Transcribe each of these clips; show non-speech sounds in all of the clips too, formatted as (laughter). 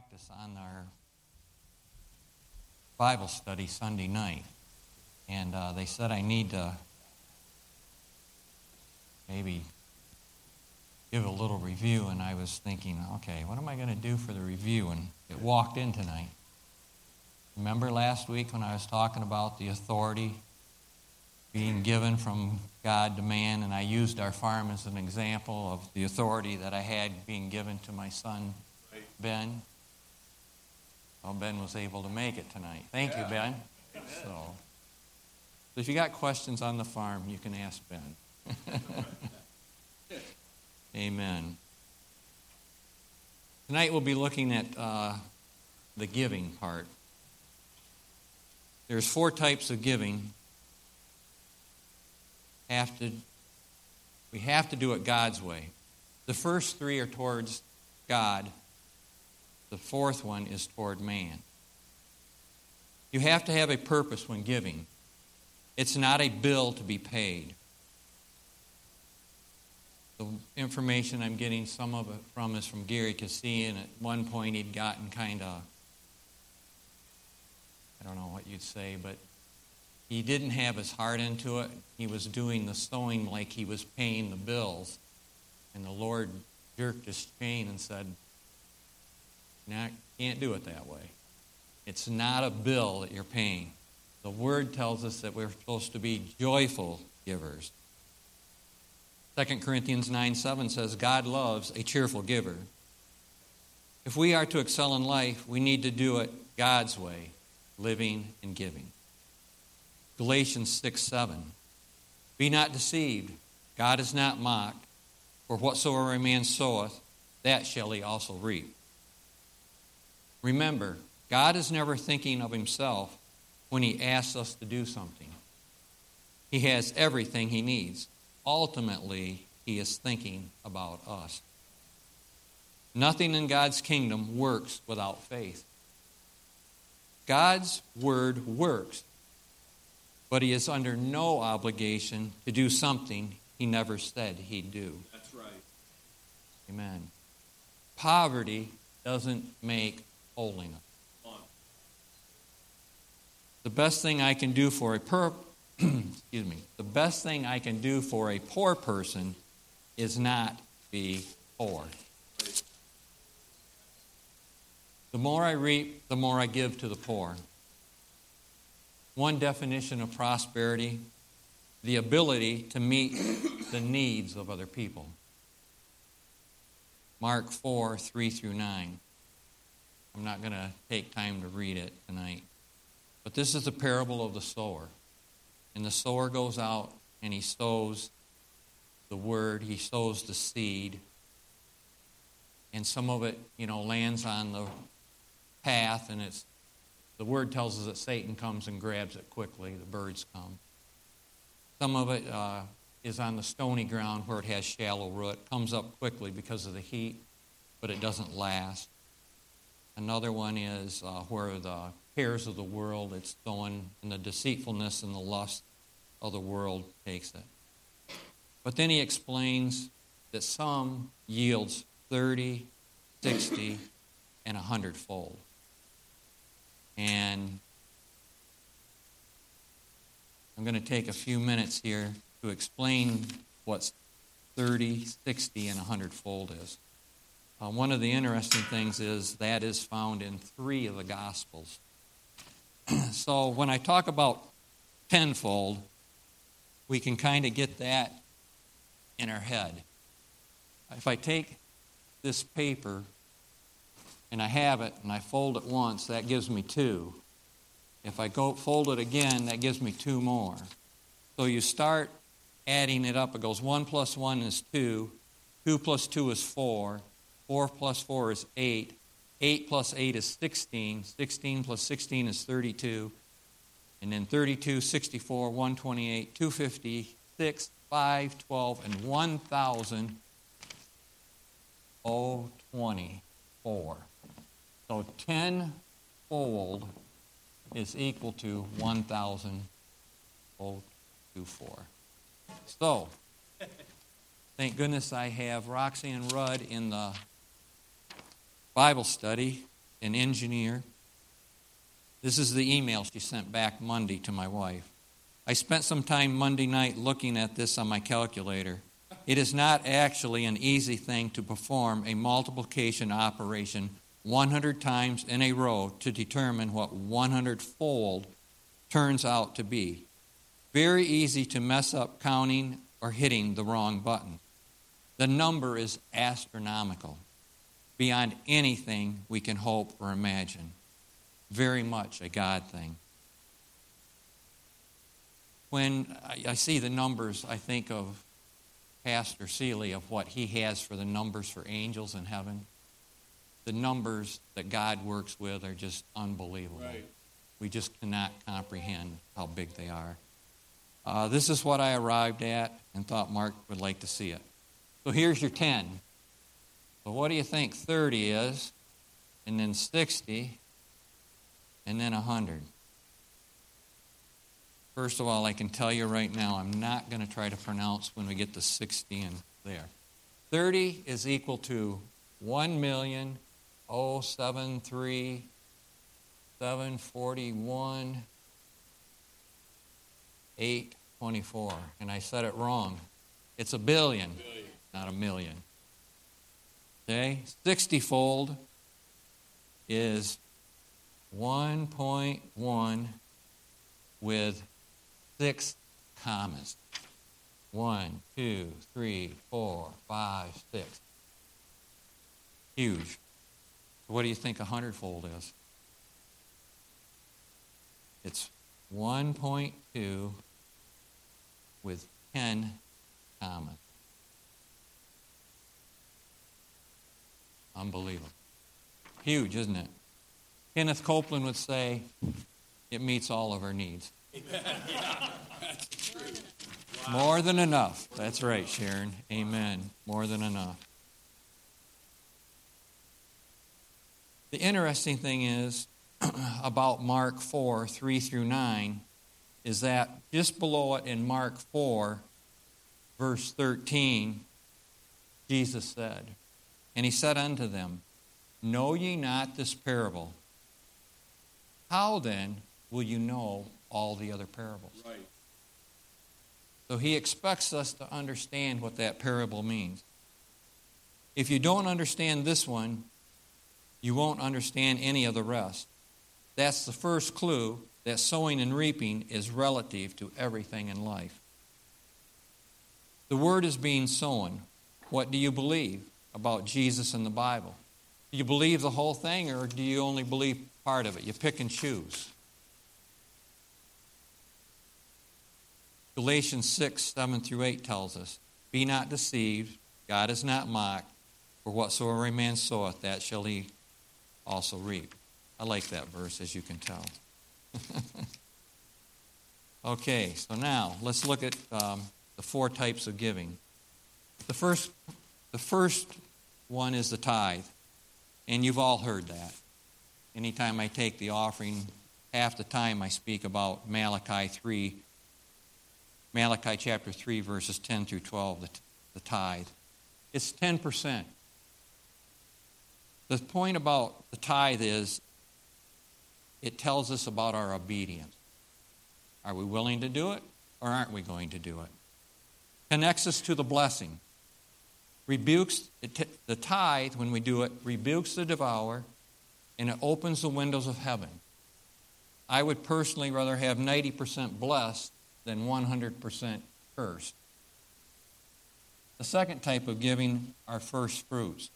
practice on our Bible study Sunday night. And uh, they said I need to maybe give a little review. And I was thinking, okay, what am I going to do for the review? And it walked in tonight. Remember last week when I was talking about the authority being given from God to man, and I used our farm as an example of the authority that I had being given to my son, Ben. Well, Ben was able to make it tonight. Thank yeah. you, Ben. So, if you got questions on the farm, you can ask Ben. (laughs) Amen. Tonight we'll be looking at uh, the giving part. There's four types of giving. Have to, we have to do it God's way. The first three are towards God. The fourth one is toward man. You have to have a purpose when giving. It's not a bill to be paid. The information I'm getting some of it from is from Gary Keesee, and at one point he'd gotten kind of I don't know what you'd say, but he didn't have his heart into it. He was doing the sowing like he was paying the bills. And the Lord jerked his chain and said, "Now can't do it that way. It's not a bill that you're paying. The Word tells us that we're supposed to be joyful givers. 2 Corinthians 9 7 says, God loves a cheerful giver. If we are to excel in life, we need to do it God's way, living and giving. Galatians 6 7. Be not deceived. God is not mocked. For whatsoever a man soweth, that shall he also reap. Remember, God is never thinking of himself when he asks us to do something. He has everything he needs. Ultimately, he is thinking about us. Nothing in God's kingdom works without faith. God's word works, but he is under no obligation to do something he never said he'd do. That's right. Amen. Poverty doesn't make holiness. The best thing I can do for a per (clears throat) excuse me, the best thing I can do for a poor person is not be poor. The more I reap, the more I give to the poor. One definition of prosperity the ability to meet the needs of other people. Mark 4 3 through 9. I'm not going to take time to read it tonight. But this is the parable of the sower. And the sower goes out and he sows the word, he sows the seed. And some of it, you know, lands on the path, and it's the word tells us that Satan comes and grabs it quickly. The birds come. Some of it uh, is on the stony ground where it has shallow root. Comes up quickly because of the heat, but it doesn't last. Another one is uh, where the cares of the world, it's going, and the deceitfulness and the lust of the world takes it. But then he explains that some yields 30, 60, and a hundredfold. And I'm going to take a few minutes here to explain what 30, 60, and 100 fold is. Uh, one of the interesting things is that is found in three of the Gospels. (clears throat) so when I talk about tenfold, we can kind of get that in our head. If I take this paper and I have it and I fold it once, that gives me two. If I go fold it again, that gives me two more. So you start adding it up. It goes 1 plus 1 is 2, 2 plus 2 is 4, 4 plus 4 is 8, 8 plus 8 is 16, 16 plus 16 is 32, and then 32, 64, 128, 256, 5, 12, and 1,000. Oh, 24. So 10 fold is equal to 1,000 fold to 4. So, thank goodness I have Roxy and Rudd in the Bible study an engineer. This is the email she sent back Monday to my wife. I spent some time Monday night looking at this on my calculator. It is not actually an easy thing to perform a multiplication operation 100 times in a row to determine what 100 fold turns out to be. Very easy to mess up counting or hitting the wrong button. The number is astronomical, beyond anything we can hope or imagine. Very much a God thing. When I see the numbers, I think of Pastor Seeley of what he has for the numbers for angels in heaven. The numbers that God works with are just unbelievable. Right. We just cannot comprehend how big they are. Uh, this is what I arrived at and thought Mark would like to see it. So here's your 10. So what do you think 30 is? And then 60, and then 100. First of all, I can tell you right now, I'm not going to try to pronounce when we get to 60 and there. 30 is equal to 1 million oh seven three seven forty one eight twenty four, and I said it wrong. It's a billion, billion. not a million. Okay, sixty fold is one point one with six commas. One, two, three, four, five, six. Huge. What do you think a hundredfold is? It's 1.2 with 10 commas. Unbelievable. Huge, isn't it? Kenneth Copeland would say it meets all of our needs. (laughs) More than enough. That's right, Sharon. Amen. More than enough. The interesting thing is (clears throat) about Mark 4 3 through 9 is that just below it in Mark 4, verse 13, Jesus said, And he said unto them, Know ye not this parable? How then will you know all the other parables? Right. So he expects us to understand what that parable means. If you don't understand this one, you won't understand any of the rest. That's the first clue that sowing and reaping is relative to everything in life. The word is being sown. What do you believe about Jesus and the Bible? Do you believe the whole thing or do you only believe part of it? You pick and choose. Galatians 6, 7 through 8 tells us Be not deceived, God is not mocked, for whatsoever a man soweth, that shall he also reap. I like that verse, as you can tell. (laughs) okay, so now let's look at um, the four types of giving. The first, the first one is the tithe, and you've all heard that. Anytime I take the offering, half the time I speak about Malachi 3, Malachi chapter 3, verses 10 through 12, the, the tithe. It's 10%. The point about the tithe is it tells us about our obedience. Are we willing to do it or aren't we going to do it? Connects us to the blessing. Rebukes the tithe, when we do it, rebukes the devourer and it opens the windows of heaven. I would personally rather have 90% blessed than 100% cursed. The second type of giving are first fruits.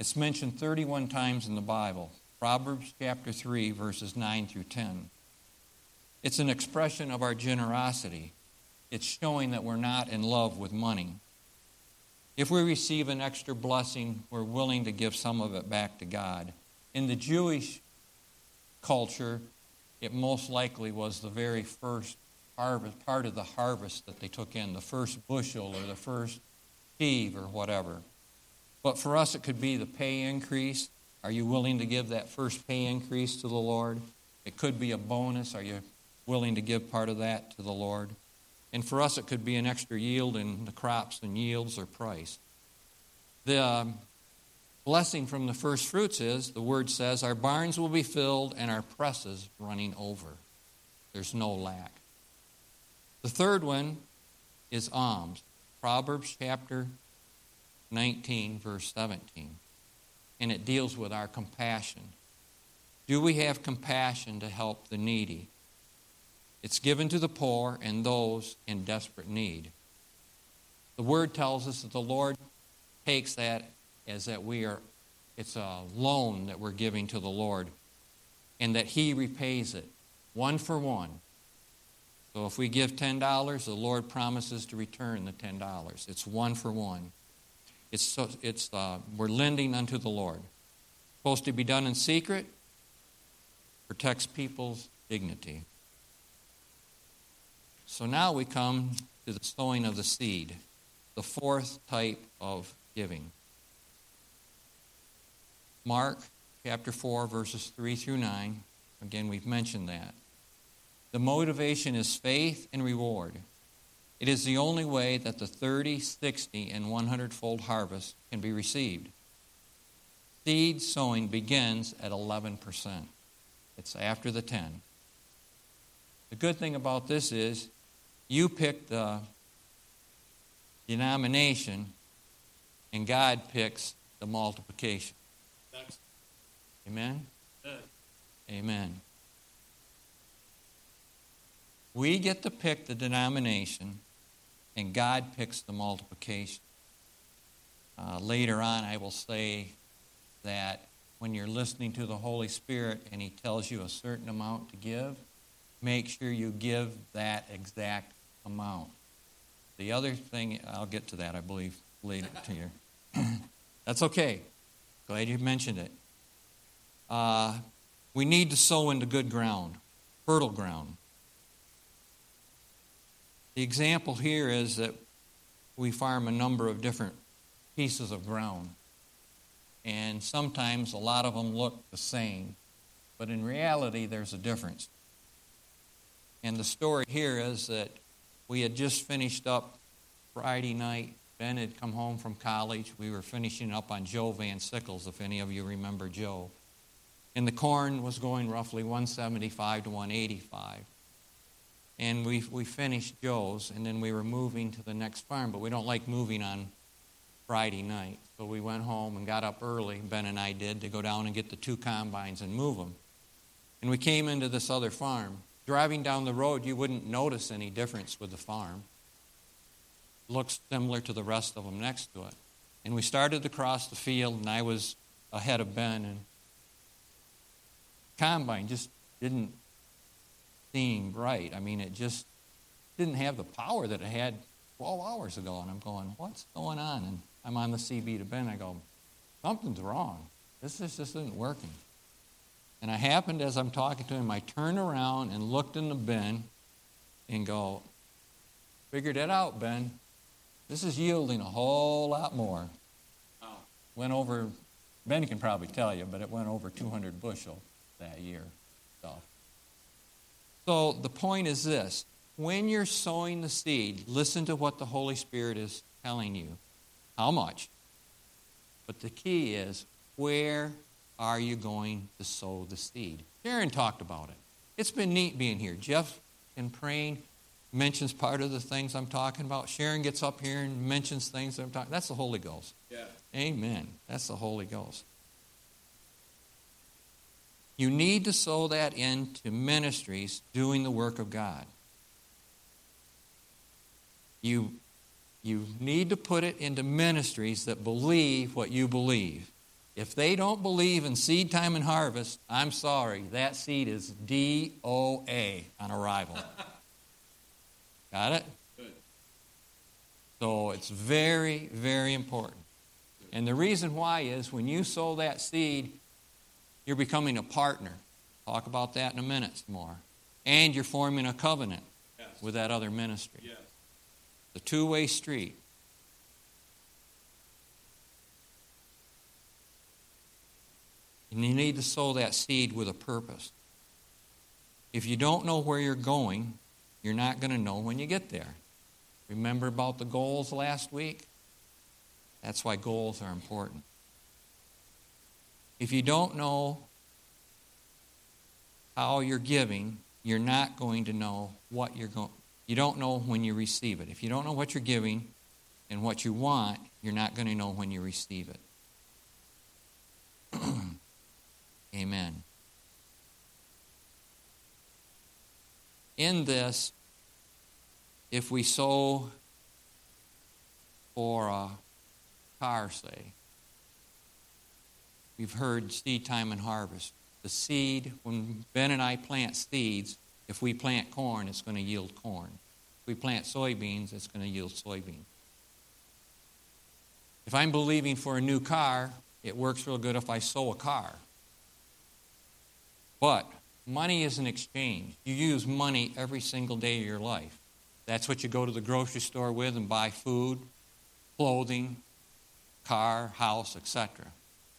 It's mentioned 31 times in the Bible. Proverbs chapter 3, verses 9 through 10. It's an expression of our generosity. It's showing that we're not in love with money. If we receive an extra blessing, we're willing to give some of it back to God. In the Jewish culture, it most likely was the very first harvest, part of the harvest that they took in, the first bushel or the first sheaf or whatever. But for us, it could be the pay increase. Are you willing to give that first pay increase to the Lord? It could be a bonus. Are you willing to give part of that to the Lord? And for us, it could be an extra yield in the crops and yields or price. The, um, blessing from the first fruits is the word says, Our barns will be filled and our presses running over. There's no lack. The third one is alms. Proverbs chapter 19, verse 17. And it deals with our compassion. Do we have compassion to help the needy? It's given to the poor and those in desperate need. The word tells us that the Lord takes that as that we are, it's a loan that we're giving to the Lord, and that He repays it one for one. So if we give $10, the Lord promises to return the $10. It's one for one. It's, so, it's uh, we're lending unto the Lord. Supposed to be done in secret, protects people's dignity. So now we come to the sowing of the seed, the fourth type of giving. Mark chapter 4, verses 3 through 9. Again, we've mentioned that. The motivation is faith and reward. It is the only way that the 30, 60, and 100 fold harvest can be received. Seed sowing begins at 11%. It's after the 10. The good thing about this is you pick the denomination and God picks the multiplication. Amen? Amen. We get to pick the denomination, and God picks the multiplication. Uh, later on, I will say that when you're listening to the Holy Spirit and He tells you a certain amount to give, make sure you give that exact amount. The other thing, I'll get to that, I believe, later to you. (clears throat) That's okay. Glad you mentioned it. Uh, we need to sow into good ground, fertile ground. The example here is that we farm a number of different pieces of ground. And sometimes a lot of them look the same, but in reality, there's a difference. And the story here is that we had just finished up Friday night. Ben had come home from college. We were finishing up on Joe Van Sickles, if any of you remember Joe. And the corn was going roughly 175 to 185. And we, we finished Joe's, and then we were moving to the next farm, but we don't like moving on Friday night. So we went home and got up early, Ben and I did, to go down and get the two combines and move them. And we came into this other farm. Driving down the road, you wouldn't notice any difference with the farm. Looks similar to the rest of them next to it. And we started to cross the field, and I was ahead of Ben, and combine just didn't seem right. I mean, it just didn't have the power that it had 12 hours ago. And I'm going, what's going on? And I'm on the CB to Ben. I go, something's wrong. This just isn't working. And I happened, as I'm talking to him, I turned around and looked in the bin and go, figured it out, Ben. This is yielding a whole lot more. Oh. Went over, Ben can probably tell you, but it went over 200 bushel that year. So, so the point is this when you're sowing the seed, listen to what the Holy Spirit is telling you. How much? But the key is where are you going to sow the seed? Sharon talked about it. It's been neat being here. Jeff, in praying, mentions part of the things I'm talking about. Sharon gets up here and mentions things that I'm talking. That's the Holy Ghost. Yeah. Amen. That's the Holy Ghost. You need to sow that into ministries doing the work of God. You, you need to put it into ministries that believe what you believe. If they don't believe in seed time and harvest, I'm sorry, that seed is DOA on arrival. (laughs) Got it? Good. So it's very, very important. And the reason why is when you sow that seed, you're becoming a partner. Talk about that in a minute more. And you're forming a covenant yes. with that other ministry. Yes. The two way street. And you need to sow that seed with a purpose. If you don't know where you're going, you're not going to know when you get there. Remember about the goals last week? That's why goals are important. If you don't know how you're giving, you're not going to know what you're going you don't know when you receive it. If you don't know what you're giving and what you want, you're not going to know when you receive it. Amen. In this, if we sow for a car, say, we've heard seed time and harvest. The seed, when Ben and I plant seeds, if we plant corn, it's going to yield corn. If we plant soybeans, it's going to yield soybeans. If I'm believing for a new car, it works real good if I sow a car. But money is an exchange. You use money every single day of your life. That's what you go to the grocery store with and buy food, clothing, car, house, etc.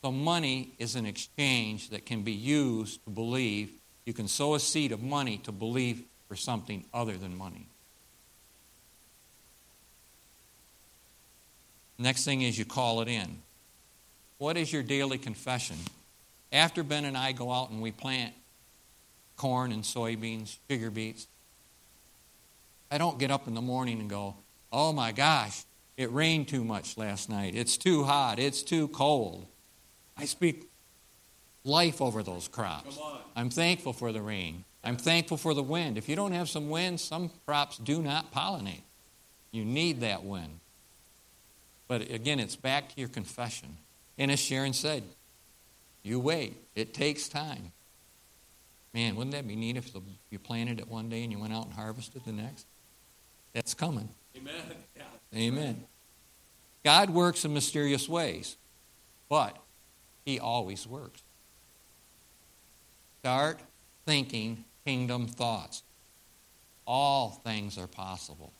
So money is an exchange that can be used to believe. You can sow a seed of money to believe for something other than money. Next thing is you call it in. What is your daily confession? After Ben and I go out and we plant corn and soybeans, sugar beets, I don't get up in the morning and go, oh my gosh, it rained too much last night. It's too hot. It's too cold. I speak life over those crops. I'm thankful for the rain. I'm thankful for the wind. If you don't have some wind, some crops do not pollinate. You need that wind. But again, it's back to your confession. And as Sharon said, you wait. It takes time. Man, wouldn't that be neat if you planted it one day and you went out and harvested the next? That's coming. Amen. (laughs) Yeah. Amen. God works in mysterious ways, but He always works. Start thinking kingdom thoughts. All things are possible.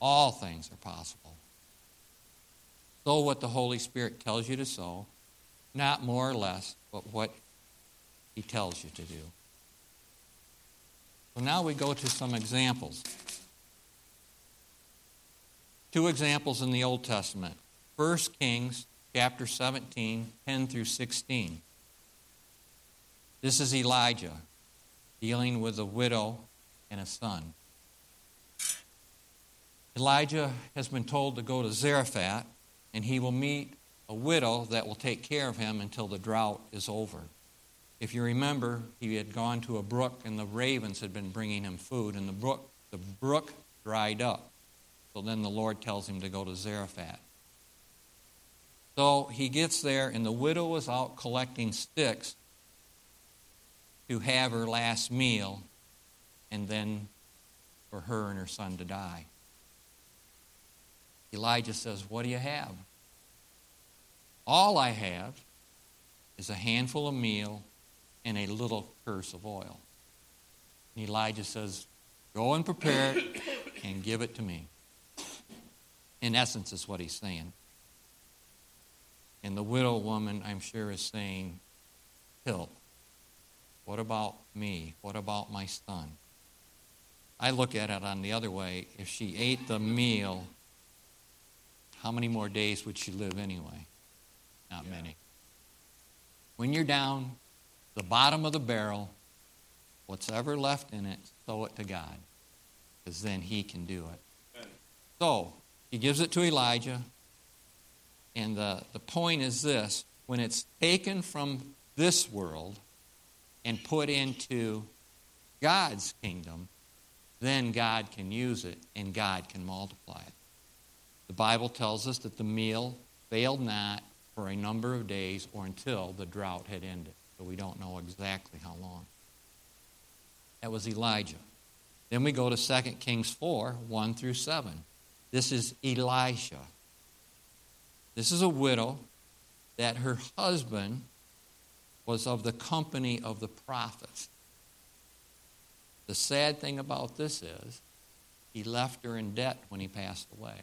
All things are possible. Sow what the Holy Spirit tells you to sow, not more or less, but what He tells you to do. So now we go to some examples. Two examples in the Old Testament. 1 Kings chapter 17, 10 through 16. This is Elijah dealing with a widow and a son. Elijah has been told to go to Zarephath, and he will meet a widow that will take care of him until the drought is over. If you remember, he had gone to a brook and the ravens had been bringing him food, and the brook, the brook dried up. So then the Lord tells him to go to Zarephath. So he gets there, and the widow is out collecting sticks to have her last meal, and then for her and her son to die. Elijah says, What do you have? All I have is a handful of meal and a little cruse of oil. And Elijah says, Go and prepare it (coughs) and give it to me. In essence, is what he's saying. And the widow woman, I'm sure, is saying, Hill, what about me? What about my son? I look at it on the other way. If she ate the meal, how many more days would she live anyway? Not yeah. many. When you're down the bottom of the barrel, what's ever left in it, sow it to God, because then He can do it. So, He gives it to Elijah, and the, the point is this when it's taken from this world and put into God's kingdom, then God can use it and God can multiply it. The Bible tells us that the meal failed not for a number of days or until the drought had ended but we don't know exactly how long. That was Elijah. Then we go to 2 Kings 4 1 through 7. This is Elisha. This is a widow that her husband was of the company of the prophets. The sad thing about this is he left her in debt when he passed away.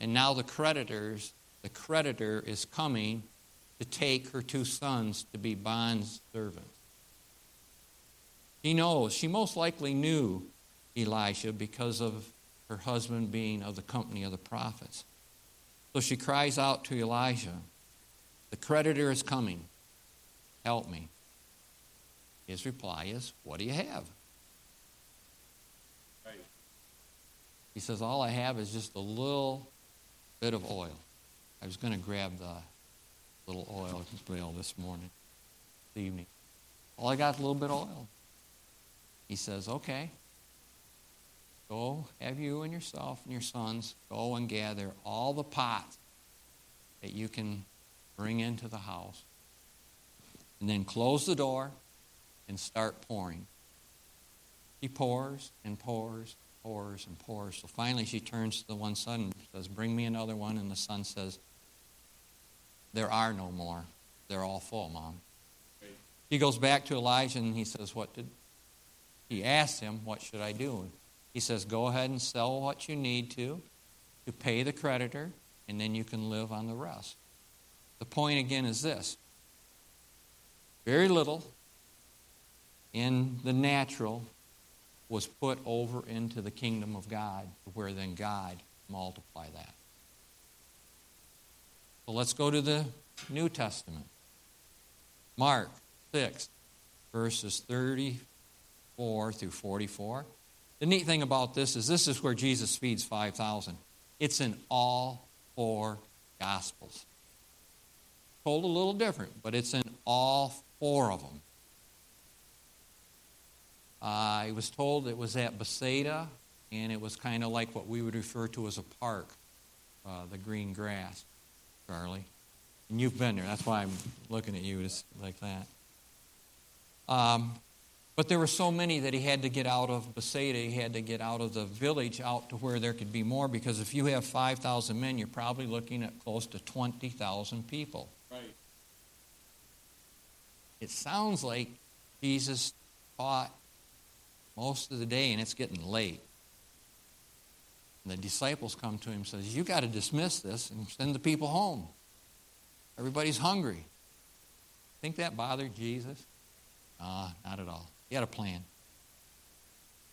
And now the creditors, the creditor is coming to take her two sons to be bond servants. She knows, she most likely knew Elisha because of her husband being of the company of the prophets. So she cries out to Elijah, The creditor is coming. Help me. His reply is, What do you have? Right. He says, All I have is just a little bit of oil. I was going to grab the little oil pail this morning, this evening. All I got is a little bit of oil. He says, Okay, go have you and yourself and your sons go and gather all the pots that you can bring into the house. And then close the door and start pouring. He pours and pours, pours and pours. So finally she turns to the one son and says, Bring me another one. And the son says, There are no more. They're all full, Mom. He goes back to Elijah and he says, What did he asks him, What should I do? He says, Go ahead and sell what you need to to pay the creditor, and then you can live on the rest. The point again is this very little in the natural was put over into the kingdom of God, where then God multiply that. So let's go to the New Testament. Mark 6, verses 34 through 44. The neat thing about this is this is where Jesus feeds 5,000. It's in all four Gospels. Told a little different, but it's in all four of them. Uh, I was told it was at Bethsaida, and it was kind of like what we would refer to as a park, uh, the green grass, Charlie. And you've been there. That's why I'm looking at you just like that. Um, but there were so many that he had to get out of Bethsaida. He had to get out of the village out to where there could be more because if you have 5,000 men, you're probably looking at close to 20,000 people. Right. It sounds like Jesus taught most of the day and it's getting late. And the disciples come to him and says, "You got to dismiss this and send the people home. Everybody's hungry." Think that bothered Jesus? Ah, uh, not at all. He had a plan.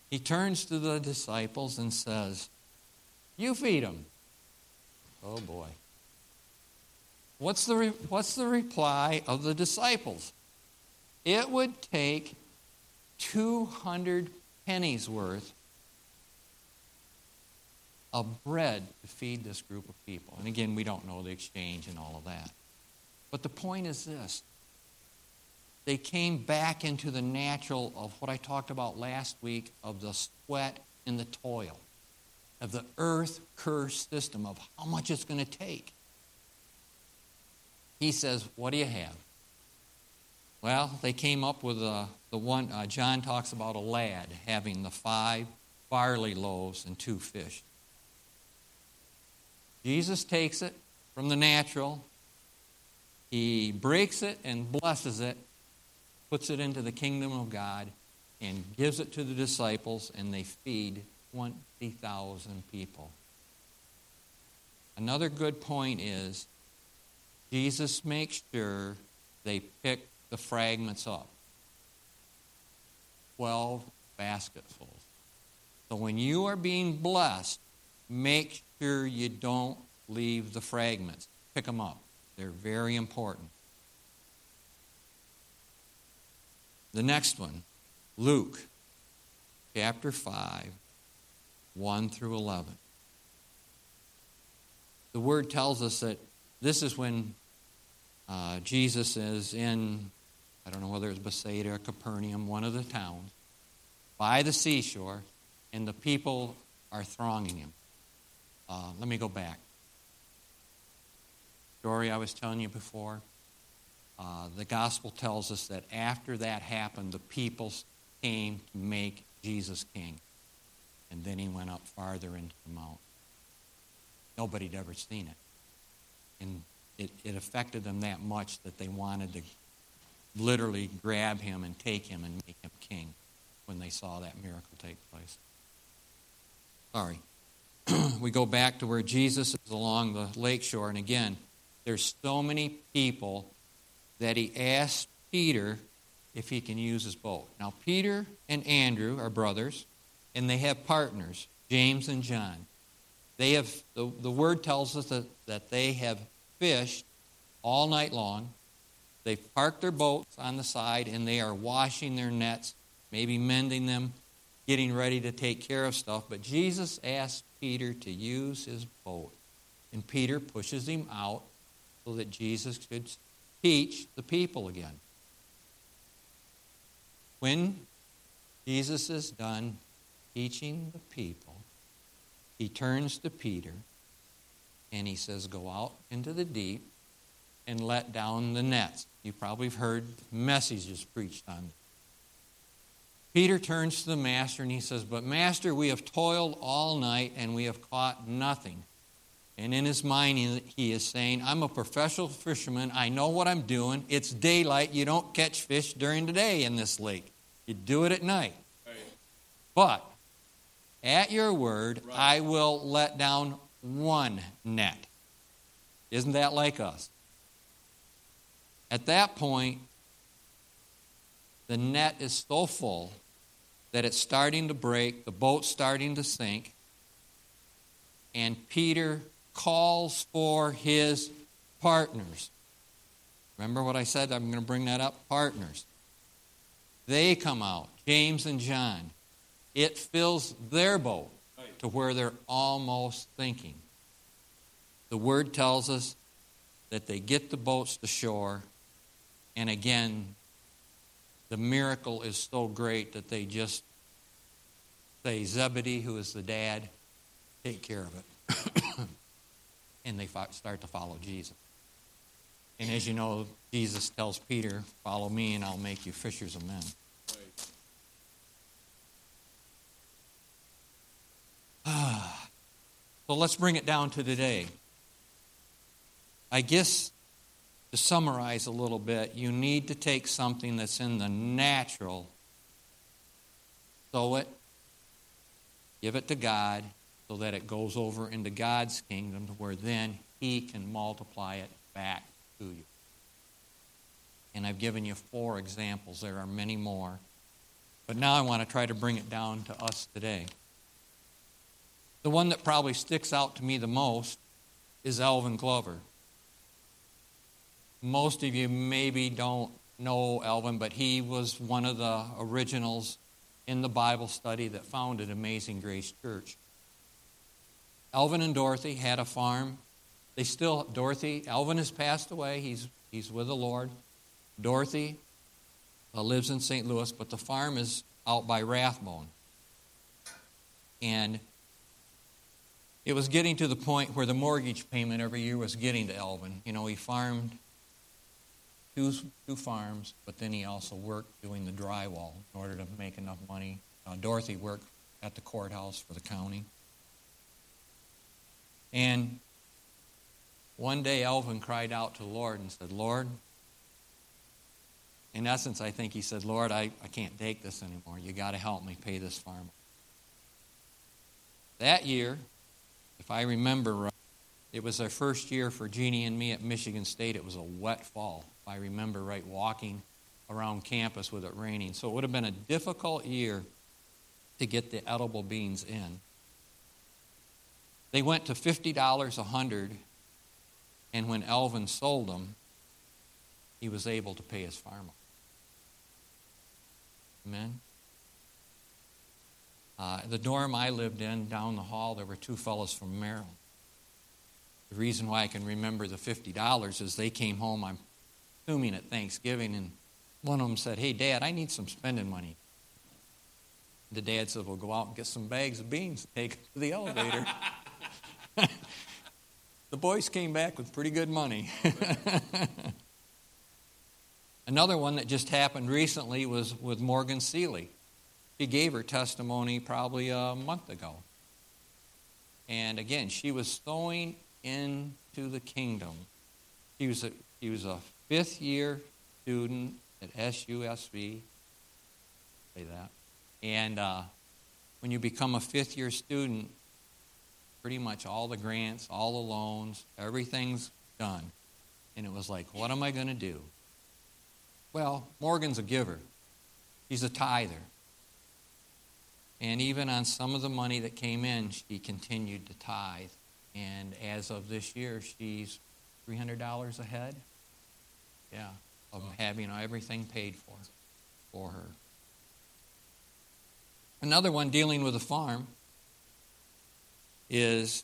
He turns to the disciples and says, You feed them. Oh boy. What's the, re- what's the reply of the disciples? It would take 200 pennies worth of bread to feed this group of people. And again, we don't know the exchange and all of that. But the point is this they came back into the natural of what I talked about last week of the sweat and the toil, of the earth curse system, of how much it's going to take. He says, What do you have? Well, they came up with uh, the one, uh, John talks about a lad having the five barley loaves and two fish. Jesus takes it from the natural, he breaks it and blesses it, puts it into the kingdom of God, and gives it to the disciples, and they feed 20,000 people. Another good point is Jesus makes sure they pick the fragments up 12 basketfuls. So when you are being blessed, make sure you don't leave the fragments. Pick them up, they're very important. The next one, Luke chapter 5, 1 through 11. The word tells us that this is when uh, Jesus is in, I don't know whether it's Bethsaida or Capernaum, one of the towns, by the seashore, and the people are thronging him. Uh, let me go back. Story I was telling you before. Uh, the gospel tells us that after that happened, the people came to make Jesus king. And then he went up farther into the mount. Nobody had ever seen it. And it, it affected them that much that they wanted to literally grab him and take him and make him king when they saw that miracle take place. Sorry. (clears throat) we go back to where Jesus is along the lakeshore, and again, there's so many people that he asked Peter if he can use his boat. Now, Peter and Andrew are brothers, and they have partners, James and John. They have, the, the word tells us that, that they have fished all night long. They've parked their boats on the side and they are washing their nets, maybe mending them, getting ready to take care of stuff. But Jesus asked Peter to use his boat. And Peter pushes him out so that Jesus could teach the people again. When Jesus is done teaching the people, he turns to Peter and he says, Go out into the deep and let down the nets. You probably have heard messages preached on it. Peter turns to the master and he says, But master, we have toiled all night and we have caught nothing. And in his mind, he is saying, I'm a professional fisherman. I know what I'm doing. It's daylight. You don't catch fish during the day in this lake, you do it at night. Right. But at your word, right. I will let down one net. Isn't that like us? At that point, the net is so full that it's starting to break, the boat's starting to sink, and Peter calls for his partners. Remember what I said? I'm going to bring that up partners. They come out, James and John. It fills their boat to where they're almost sinking. The word tells us that they get the boats to shore, and again, the miracle is so great that they just say, Zebedee, who is the dad, take care of it. (coughs) and they start to follow Jesus. And as you know, Jesus tells Peter, Follow me, and I'll make you fishers of men. (sighs) so let's bring it down to today. I guess to summarize a little bit, you need to take something that's in the natural, sow it, give it to God, so that it goes over into God's kingdom, to where then He can multiply it back to you. And I've given you four examples. There are many more. But now I want to try to bring it down to us today. The one that probably sticks out to me the most is Alvin Glover. Most of you maybe don't know Alvin, but he was one of the originals in the Bible study that founded Amazing Grace Church. Alvin and Dorothy had a farm. They still, Dorothy, Alvin has passed away. He's, he's with the Lord. Dorothy uh, lives in St. Louis, but the farm is out by Rathbone. And it was getting to the point where the mortgage payment every year was getting to Alvin. You know, he farmed two, two farms, but then he also worked doing the drywall in order to make enough money. Uh, Dorothy worked at the courthouse for the county. And one day Elvin cried out to the Lord and said, Lord, in essence, I think he said, Lord, I, I can't take this anymore. You got to help me pay this farm. That year, if I remember right, it was our first year for Jeannie and me at Michigan State. It was a wet fall. I remember right, walking around campus with it raining. So it would have been a difficult year to get the edible beans in. They went to $50 a hundred, and when Elvin sold them, he was able to pay his farm. Amen. Uh, the dorm I lived in, down the hall, there were two fellows from Maryland. The reason why I can remember the $50 is they came home, I'm assuming at Thanksgiving, and one of them said, Hey, Dad, I need some spending money. The dad said, Well, go out and get some bags of beans and take to the elevator. (laughs) the boys came back with pretty good money. (laughs) Another one that just happened recently was with Morgan Seeley. She gave her testimony probably a month ago. And again, she was sowing into the kingdom. He was a, she was a fifth year student at SUSV. Say that. And uh, when you become a fifth year student, pretty much all the grants, all the loans, everything's done. And it was like, what am I going to do? Well, Morgan's a giver, he's a tither. And even on some of the money that came in, she continued to tithe. And as of this year, she's $300 ahead. Yeah, of having everything paid for for her. Another one dealing with a farm is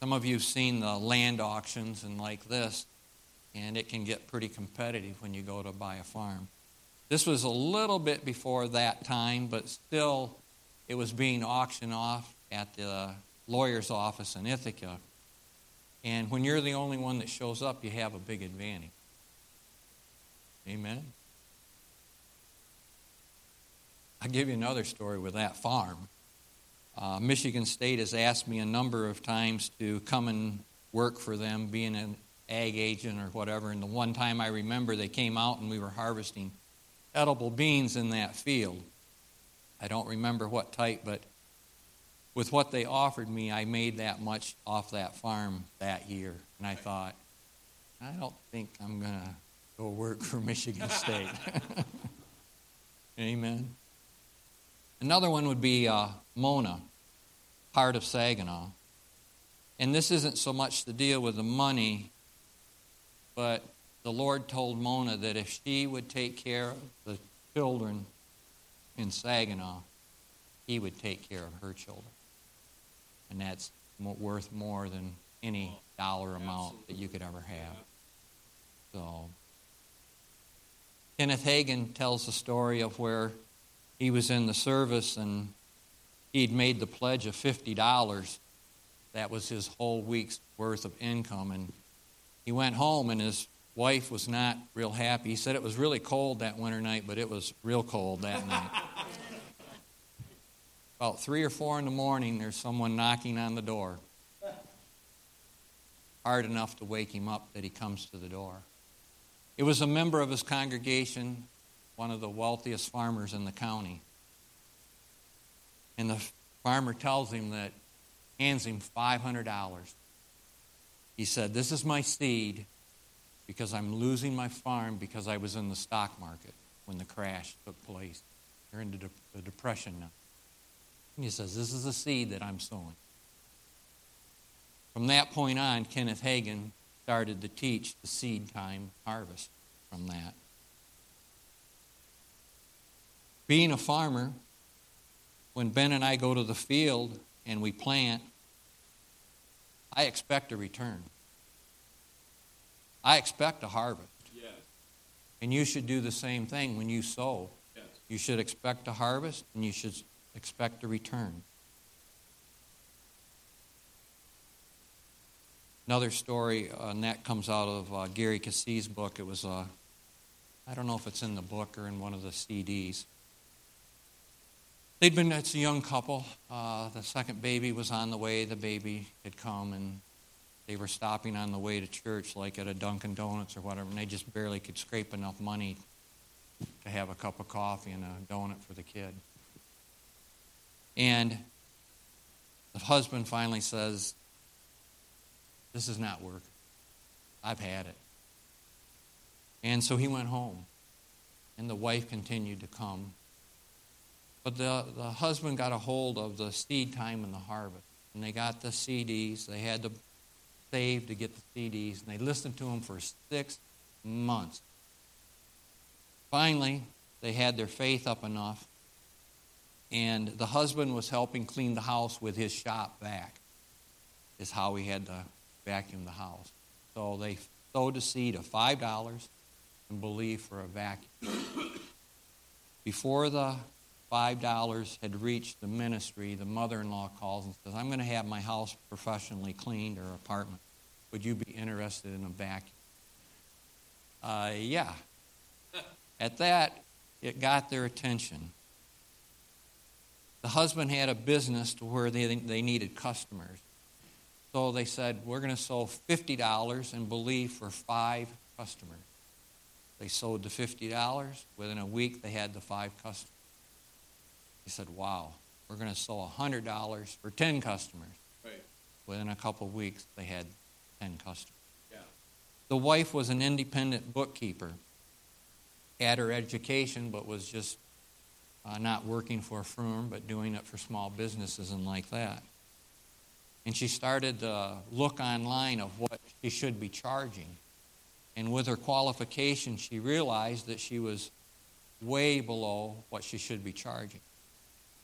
some of you have seen the land auctions and like this, and it can get pretty competitive when you go to buy a farm. This was a little bit before that time, but still, it was being auctioned off at the lawyer's office in Ithaca. And when you're the only one that shows up, you have a big advantage. Amen. I'll give you another story with that farm. Uh, Michigan State has asked me a number of times to come and work for them, being an ag agent or whatever. And the one time I remember they came out and we were harvesting edible beans in that field. I don't remember what type, but with what they offered me, I made that much off that farm that year. And I thought, I don't think I'm going to go work for (laughs) Michigan (laughs) State. (laughs) Amen. Another one would be uh, Mona, part of Saginaw. And this isn't so much to deal with the money, but the Lord told Mona that if she would take care of the children in Saginaw, he would take care of her children. And that's worth more than any dollar amount that you could ever have. So, Kenneth Hagin tells the story of where he was in the service and he'd made the pledge of $50. That was his whole week's worth of income. And he went home and his wife was not real happy. He said it was really cold that winter night, but it was real cold that night. (laughs) About three or four in the morning, there's someone knocking on the door. Hard enough to wake him up that he comes to the door. It was a member of his congregation one of the wealthiest farmers in the county. And the farmer tells him that, hands him $500. He said, This is my seed because I'm losing my farm because I was in the stock market when the crash took place. They're in the depression now. And he says, This is the seed that I'm sowing. From that point on, Kenneth Hagin started to teach the seed time harvest from that. Being a farmer, when Ben and I go to the field and we plant, I expect a return. I expect a harvest. Yes. And you should do the same thing when you sow. Yes. You should expect a harvest and you should expect a return. Another story, uh, and that comes out of uh, Gary Keesee's book. It was, uh, I don't know if it's in the book or in one of the CDs. They'd been, it's a young couple. Uh, the second baby was on the way. The baby had come, and they were stopping on the way to church, like at a Dunkin' Donuts or whatever, and they just barely could scrape enough money to have a cup of coffee and a donut for the kid. And the husband finally says, This is not work. I've had it. And so he went home, and the wife continued to come but the, the husband got a hold of the seed time and the harvest. And they got the CDs. They had to save to get the CDs. And they listened to them for six months. Finally, they had their faith up enough. And the husband was helping clean the house with his shop vac, is how he had to vacuum the house. So they sowed a seed of $5 and believed for a vacuum. Before the $5 had reached the ministry, the mother in law calls and says, I'm going to have my house professionally cleaned or apartment. Would you be interested in a vacuum? Uh, yeah. At that, it got their attention. The husband had a business to where they, they needed customers. So they said, We're going to sell $50 and believe for five customers. They sold the $50. Within a week, they had the five customers. He said, Wow, we're going to sell $100 for 10 customers. Right. Within a couple of weeks, they had 10 customers. Yeah. The wife was an independent bookkeeper, had her education, but was just uh, not working for a firm, but doing it for small businesses and like that. And she started to look online of what she should be charging. And with her qualification, she realized that she was way below what she should be charging.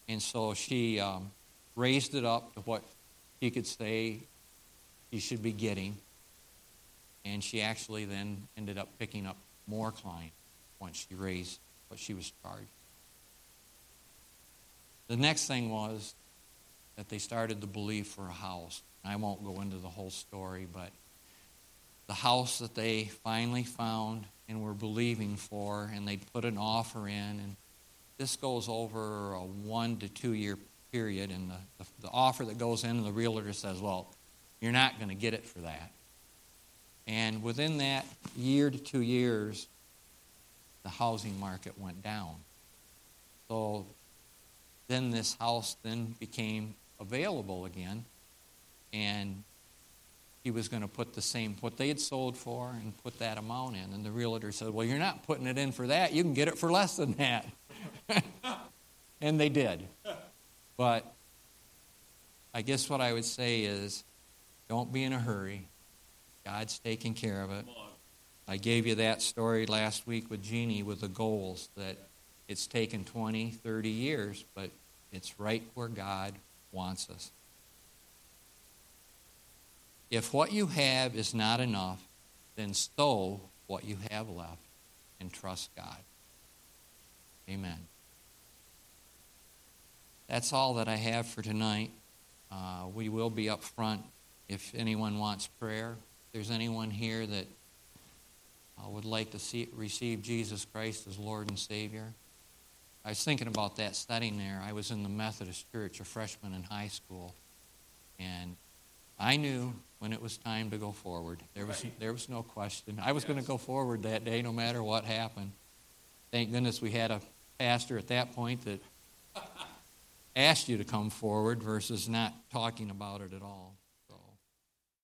And so she um, raised it up to what she could say she should be getting. And she actually then ended up picking up more clients once she raised what she was charged. The next thing was that they started to believe for a house. I won't go into the whole story, but the house that they finally found and were believing for, and they put an offer in, and this goes over a one to two year period, and the, the, the offer that goes in, and the realtor says, Well, you're not going to get it for that. And within that year to two years, the housing market went down. So then this house then became available again, and he was going to put the same what they had sold for and put that amount in. And the realtor said, "Well, you're not putting it in for that. You can get it for less than that." (laughs) and they did. But I guess what I would say is, don't be in a hurry. God's taking care of it. I gave you that story last week with Jeannie with the goals that it's taken 20, 30 years, but it's right where God wants us. If what you have is not enough, then stow what you have left and trust God. Amen. That's all that I have for tonight. Uh, we will be up front if anyone wants prayer. If there's anyone here that uh, would like to see, receive Jesus Christ as Lord and Savior. I was thinking about that studying there. I was in the Methodist Church, a freshman in high school, and I knew when it was time to go forward. There was, there was no question. I was yes. going to go forward that day no matter what happened. Thank goodness we had a pastor at that point that (laughs) asked you to come forward versus not talking about it at all.